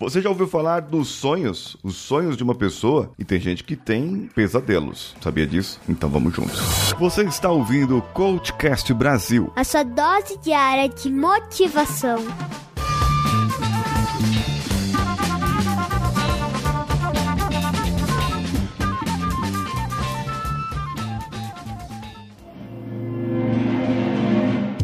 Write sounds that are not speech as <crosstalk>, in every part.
Você já ouviu falar dos sonhos? Os sonhos de uma pessoa? E tem gente que tem pesadelos. Sabia disso? Então vamos juntos. Você está ouvindo o Coachcast Brasil. A sua dose diária de motivação.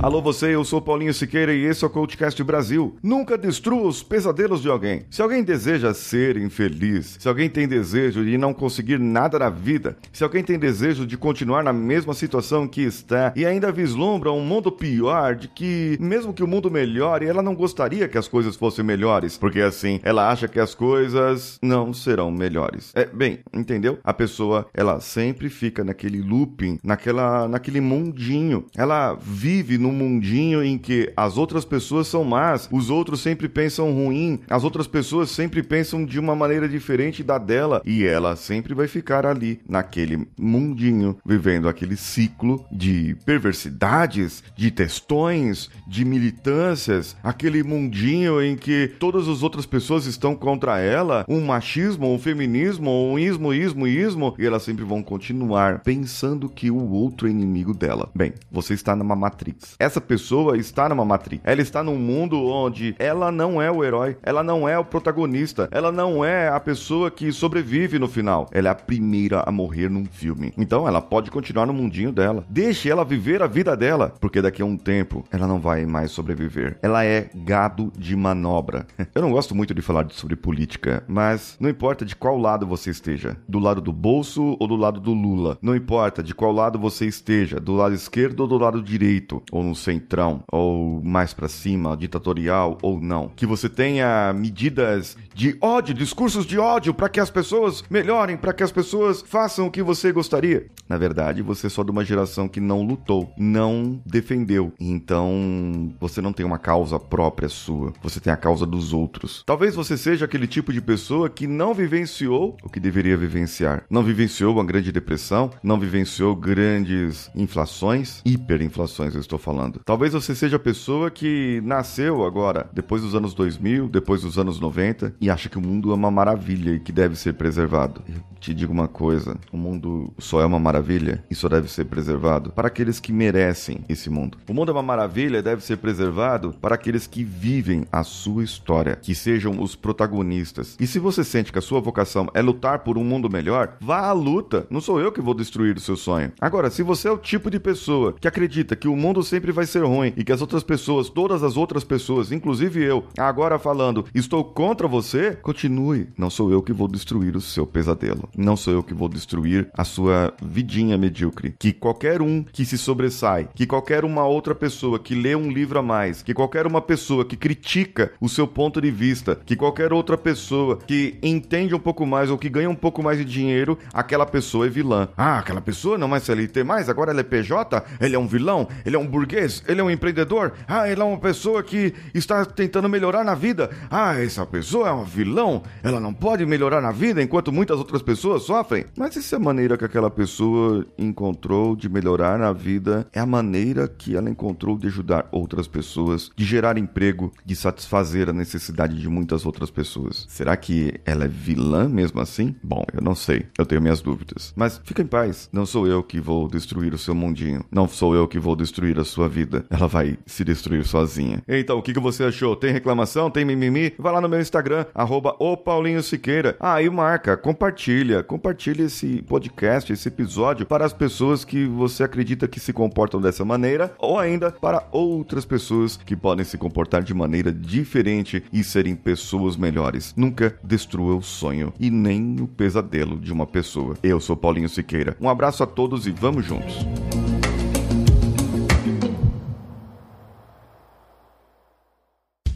Alô você, eu sou Paulinho Siqueira e esse é o Coachcast Brasil. Nunca destrua os pesadelos de alguém. Se alguém deseja ser infeliz, se alguém tem desejo de não conseguir nada na vida, se alguém tem desejo de continuar na mesma situação que está e ainda vislumbra um mundo pior, de que mesmo que o mundo melhore, ela não gostaria que as coisas fossem melhores, porque assim ela acha que as coisas não serão melhores. É, bem, entendeu? A pessoa, ela sempre fica naquele looping, naquela, naquele mundinho. Ela vive num mundinho em que as outras pessoas são más, os outros sempre pensam ruim, as outras pessoas sempre pensam de uma maneira diferente da dela e ela sempre vai ficar ali naquele mundinho, vivendo aquele ciclo de perversidades, de testões, de militâncias, aquele mundinho em que todas as outras pessoas estão contra ela, um machismo, um feminismo, um ismo, ismo, ismo, e elas sempre vão continuar pensando que o outro é inimigo dela. Bem, você está numa Matrix. Essa pessoa está numa matriz. Ela está num mundo onde ela não é o herói, ela não é o protagonista, ela não é a pessoa que sobrevive no final. Ela é a primeira a morrer num filme. Então ela pode continuar no mundinho dela. Deixe ela viver a vida dela, porque daqui a um tempo ela não vai mais sobreviver. Ela é gado de manobra. <laughs> Eu não gosto muito de falar sobre política, mas não importa de qual lado você esteja, do lado do bolso ou do lado do Lula. Não importa de qual lado você esteja, do lado esquerdo ou do lado direito, ou no centrão, ou mais para cima, ditatorial ou não. Que você tenha medidas de ódio, discursos de ódio para que as pessoas melhorem, para que as pessoas façam o que você gostaria. Na verdade, você é só de uma geração que não lutou, não defendeu. Então, você não tem uma causa própria sua, você tem a causa dos outros. Talvez você seja aquele tipo de pessoa que não vivenciou o que deveria vivenciar. Não vivenciou a grande depressão, não vivenciou grandes inflações, hiperinflações, eu estou falando. Talvez você seja a pessoa que nasceu agora, depois dos anos 2000, depois dos anos 90, e acha que o mundo é uma maravilha e que deve ser preservado. Eu te digo uma coisa: o mundo só é uma maravilha e só deve ser preservado para aqueles que merecem esse mundo. O mundo é uma maravilha e deve ser preservado para aqueles que vivem a sua história, que sejam os protagonistas. E se você sente que a sua vocação é lutar por um mundo melhor, vá à luta. Não sou eu que vou destruir o seu sonho. Agora, se você é o tipo de pessoa que acredita que o mundo sempre vai ser ruim e que as outras pessoas, todas as outras pessoas, inclusive eu, agora falando, estou contra você, continue. Não sou eu que vou destruir o seu pesadelo. Não sou eu que vou destruir a sua vidinha medíocre. Que qualquer um que se sobressai, que qualquer uma outra pessoa que lê um livro a mais, que qualquer uma pessoa que critica o seu ponto de vista, que qualquer outra pessoa que entende um pouco mais ou que ganha um pouco mais de dinheiro, aquela pessoa é vilã. Ah, aquela pessoa não é CLT mais, agora ela é PJ, ele é um vilão, ele é um burguês, ele é um empreendedor, ah, ele é uma pessoa que está tentando melhorar na vida. Ah, essa pessoa é um vilão, ela não pode melhorar na vida enquanto muitas outras pessoas sofrem. Mas essa é a maneira que aquela pessoa encontrou de melhorar na vida, é a maneira que ela encontrou de ajudar outras pessoas, de gerar emprego, de satisfazer a necessidade de muitas outras pessoas. Será que ela é vilã mesmo assim? Bom, eu não sei, eu tenho minhas dúvidas. Mas fica em paz, não sou eu que vou destruir o seu mundinho, não sou eu que vou destruir a sua vida. Ela vai se destruir sozinha. Então, o que, que você achou? Tem reclamação? Tem mimimi? Vai lá no meu Instagram, arroba o Paulinho Siqueira. Ah, e marca, compartilha, compartilha esse podcast, esse episódio para as pessoas que você acredita que se comportam dessa maneira ou ainda para outras pessoas que podem se comportar de maneira diferente e serem pessoas melhores. Nunca destrua o sonho e nem o pesadelo de uma pessoa. Eu sou Paulinho Siqueira. Um abraço a todos e vamos juntos.